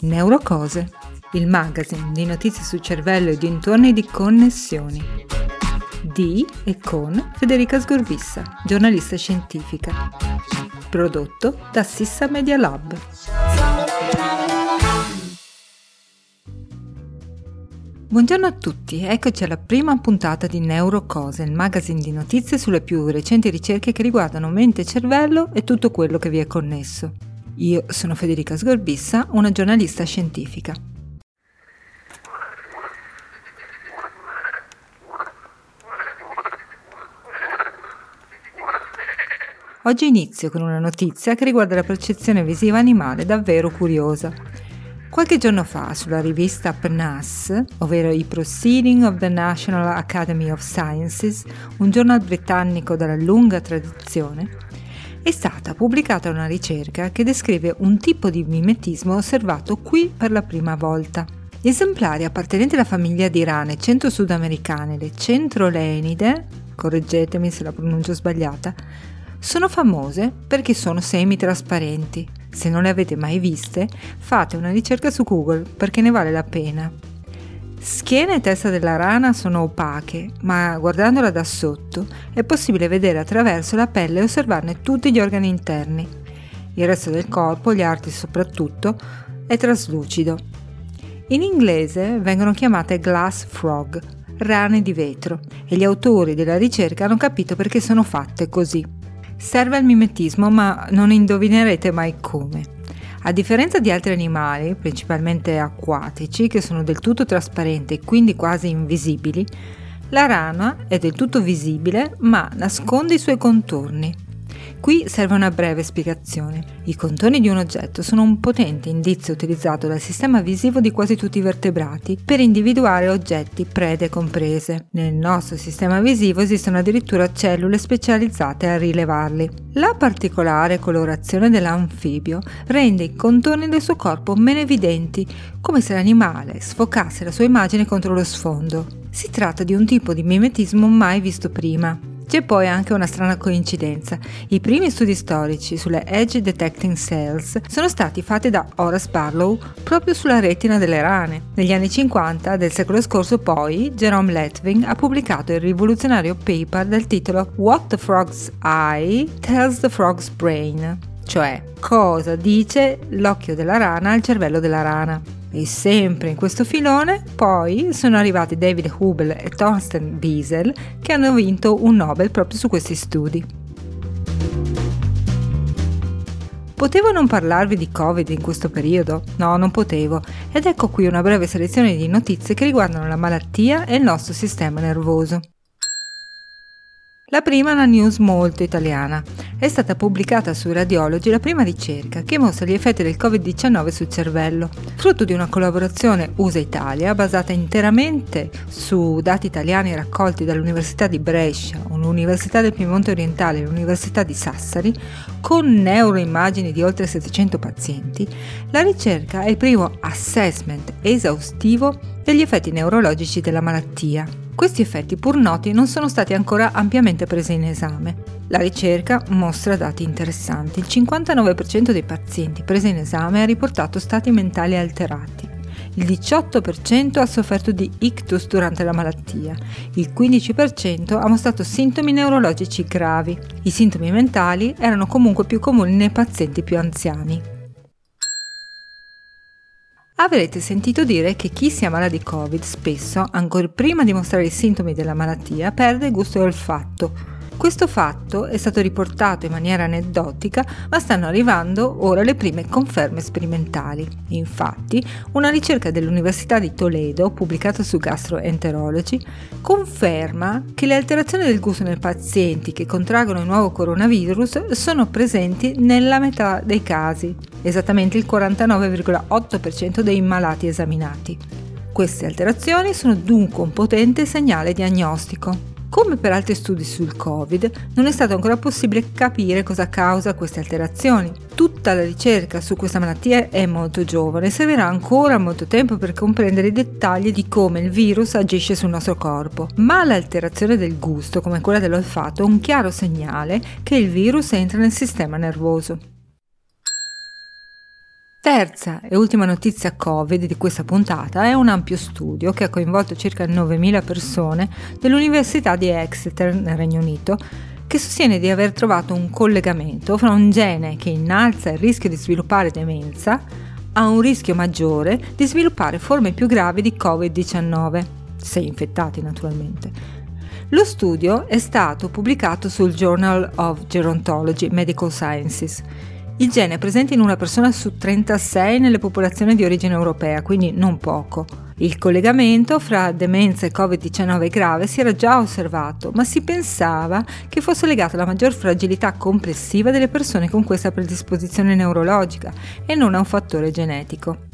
Neurocose, il magazine di notizie sul cervello e dintorni di connessioni. Di e con Federica Sgorbissa, giornalista scientifica. Prodotto da Sissa Media Lab. Buongiorno a tutti, eccoci alla prima puntata di Neurocose, il magazine di notizie sulle più recenti ricerche che riguardano mente e cervello e tutto quello che vi è connesso. Io sono Federica Sgorbissa, una giornalista scientifica. Oggi inizio con una notizia che riguarda la percezione visiva animale davvero curiosa. Qualche giorno fa, sulla rivista PNAS, ovvero i Proceeding of the National Academy of Sciences, un giornale britannico dalla lunga tradizione, è stata pubblicata una ricerca che descrive un tipo di mimetismo osservato qui per la prima volta. Gli esemplari appartenenti alla famiglia di rane centro-sudamericane, le centrolenide, correggetemi se la pronuncio sbagliata, sono famose perché sono semi-trasparenti. Se non le avete mai viste, fate una ricerca su Google perché ne vale la pena. Schiena e testa della rana sono opache, ma guardandola da sotto è possibile vedere attraverso la pelle e osservarne tutti gli organi interni. Il resto del corpo, gli arti soprattutto, è traslucido. In inglese vengono chiamate glass frog, rane di vetro, e gli autori della ricerca hanno capito perché sono fatte così. Serve al mimetismo, ma non indovinerete mai come. A differenza di altri animali, principalmente acquatici, che sono del tutto trasparenti e quindi quasi invisibili, la rana è del tutto visibile ma nasconde i suoi contorni. Qui serve una breve spiegazione. I contorni di un oggetto sono un potente indizio utilizzato dal sistema visivo di quasi tutti i vertebrati per individuare oggetti, prede comprese. Nel nostro sistema visivo esistono addirittura cellule specializzate a rilevarli. La particolare colorazione dell'anfibio rende i contorni del suo corpo meno evidenti, come se l'animale sfocasse la sua immagine contro lo sfondo. Si tratta di un tipo di mimetismo mai visto prima. C'è poi anche una strana coincidenza. I primi studi storici sulle Edge Detecting Cells sono stati fatti da Horace Barlow proprio sulla retina delle rane. Negli anni 50 del secolo scorso poi Jerome Letving ha pubblicato il rivoluzionario paper dal titolo What the Frog's Eye Tells the Frog's Brain, cioè cosa dice l'occhio della rana al cervello della rana. E sempre in questo filone poi sono arrivati David Hubel e Thorsten Wiesel che hanno vinto un Nobel proprio su questi studi. Potevo non parlarvi di Covid in questo periodo? No, non potevo. Ed ecco qui una breve selezione di notizie che riguardano la malattia e il nostro sistema nervoso. La prima è una news molto italiana. È stata pubblicata su Radiology la prima ricerca che mostra gli effetti del Covid-19 sul cervello, frutto di una collaborazione USA-Italia basata interamente su dati italiani raccolti dall'Università di Brescia, l'Università del Piemonte Orientale e l'Università di Sassari, con neuroimmagini di oltre 700 pazienti. La ricerca è il primo assessment esaustivo degli effetti neurologici della malattia questi effetti pur noti non sono stati ancora ampiamente presi in esame. La ricerca mostra dati interessanti. Il 59% dei pazienti presi in esame ha riportato stati mentali alterati. Il 18% ha sofferto di ictus durante la malattia, il 15% ha mostrato sintomi neurologici gravi. I sintomi mentali erano comunque più comuni nei pazienti più anziani. Avrete sentito dire che chi si ammala di Covid spesso, ancora prima di mostrare i sintomi della malattia, perde gusto e olfatto questo fatto è stato riportato in maniera aneddotica, ma stanno arrivando ora le prime conferme sperimentali. Infatti, una ricerca dell'Università di Toledo, pubblicata su Gastroenterology, conferma che le alterazioni del gusto nei pazienti che contraggono il nuovo coronavirus sono presenti nella metà dei casi, esattamente il 49,8% dei malati esaminati. Queste alterazioni sono dunque un potente segnale diagnostico. Come per altri studi sul Covid, non è stato ancora possibile capire cosa causa queste alterazioni. Tutta la ricerca su questa malattia è molto giovane e servirà ancora molto tempo per comprendere i dettagli di come il virus agisce sul nostro corpo. Ma l'alterazione del gusto, come quella dell'olfatto, è un chiaro segnale che il virus entra nel sistema nervoso. Terza e ultima notizia Covid di questa puntata è un ampio studio che ha coinvolto circa 9.000 persone dell'Università di Exeter nel Regno Unito che sostiene di aver trovato un collegamento fra un gene che innalza il rischio di sviluppare demenza a un rischio maggiore di sviluppare forme più gravi di Covid-19, se infettati naturalmente. Lo studio è stato pubblicato sul Journal of Gerontology Medical Sciences il gene è presente in una persona su 36 nelle popolazioni di origine europea, quindi non poco. Il collegamento fra demenza e Covid-19 grave si era già osservato, ma si pensava che fosse legato alla maggior fragilità complessiva delle persone con questa predisposizione neurologica e non a un fattore genetico.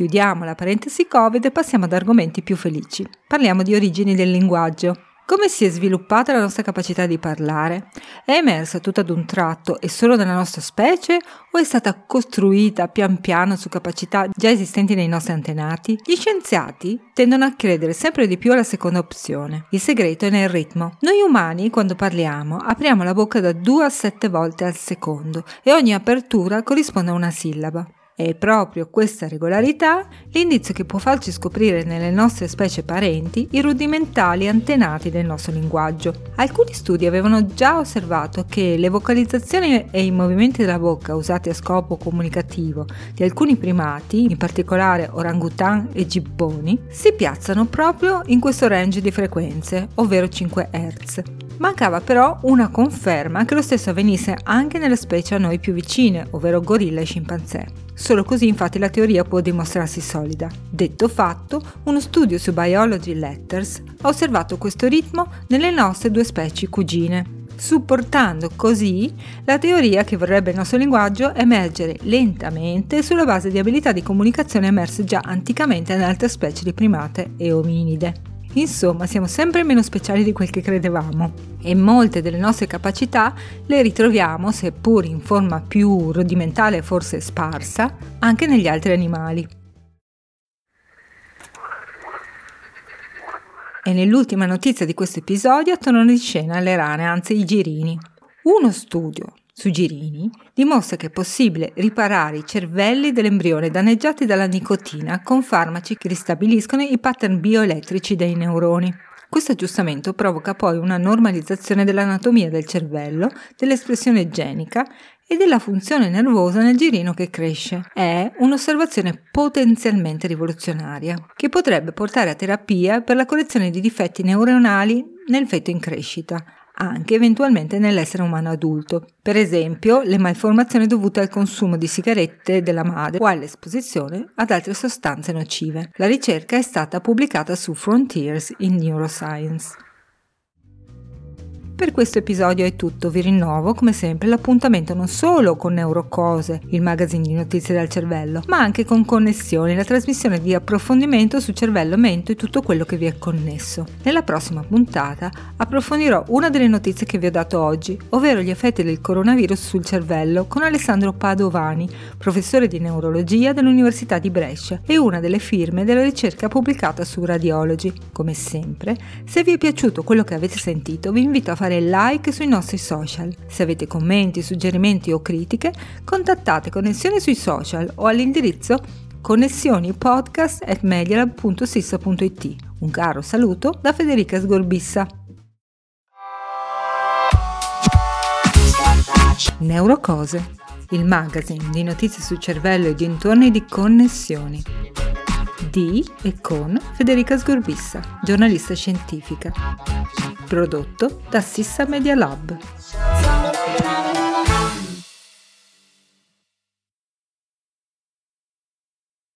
Chiudiamo la parentesi Covid e passiamo ad argomenti più felici. Parliamo di origini del linguaggio. Come si è sviluppata la nostra capacità di parlare? È emersa tutta ad un tratto e solo nella nostra specie o è stata costruita pian piano su capacità già esistenti nei nostri antenati? Gli scienziati tendono a credere sempre di più alla seconda opzione. Il segreto è nel ritmo. Noi umani, quando parliamo, apriamo la bocca da 2 a 7 volte al secondo e ogni apertura corrisponde a una sillaba. È proprio questa regolarità l'indizio che può farci scoprire nelle nostre specie parenti i rudimentali antenati del nostro linguaggio. Alcuni studi avevano già osservato che le vocalizzazioni e i movimenti della bocca usati a scopo comunicativo di alcuni primati, in particolare orangutan e gibboni, si piazzano proprio in questo range di frequenze, ovvero 5 Hz. Mancava però una conferma che lo stesso avvenisse anche nelle specie a noi più vicine, ovvero gorilla e scimpanzé. Solo così infatti la teoria può dimostrarsi solida. Detto fatto, uno studio su Biology Letters ha osservato questo ritmo nelle nostre due specie cugine, supportando così la teoria che vorrebbe il nostro linguaggio emergere lentamente sulla base di abilità di comunicazione emerse già anticamente in altre specie di primate e ominide. Insomma, siamo sempre meno speciali di quel che credevamo e molte delle nostre capacità le ritroviamo, seppur in forma più rudimentale e forse sparsa, anche negli altri animali. E nell'ultima notizia di questo episodio tornano in scena le rane, anzi i girini. Uno studio su girini dimostra che è possibile riparare i cervelli dell'embrione danneggiati dalla nicotina con farmaci che ristabiliscono i pattern bioelettrici dei neuroni. Questo aggiustamento provoca poi una normalizzazione dell'anatomia del cervello, dell'espressione genica e della funzione nervosa nel girino che cresce. È un'osservazione potenzialmente rivoluzionaria, che potrebbe portare a terapia per la correzione di difetti neuronali nel feto in crescita, anche eventualmente nell'essere umano adulto, per esempio le malformazioni dovute al consumo di sigarette della madre o all'esposizione ad altre sostanze nocive. La ricerca è stata pubblicata su Frontiers in Neuroscience. Per questo episodio è tutto, vi rinnovo come sempre l'appuntamento non solo con Neurocose, il magazine di notizie dal cervello, ma anche con Connessioni, la trasmissione di approfondimento su cervello, mento e tutto quello che vi è connesso. Nella prossima puntata approfondirò una delle notizie che vi ho dato oggi, ovvero gli effetti del coronavirus sul cervello con Alessandro Padovani, professore di neurologia dell'Università di Brescia e una delle firme della ricerca pubblicata su Radiology. Come sempre, se vi è piaciuto quello che avete sentito, vi invito a fare fare like sui nostri social. Se avete commenti, suggerimenti o critiche, contattate Connessioni sui social o all'indirizzo connessionipodcast.medialab.sissa.it. Un caro saluto da Federica Sgorbissa. Neurocose, il magazine di notizie sul cervello e dintorni di connessioni di e con Federica Sgorbissa, giornalista scientifica prodotto da Sissa Media Lab.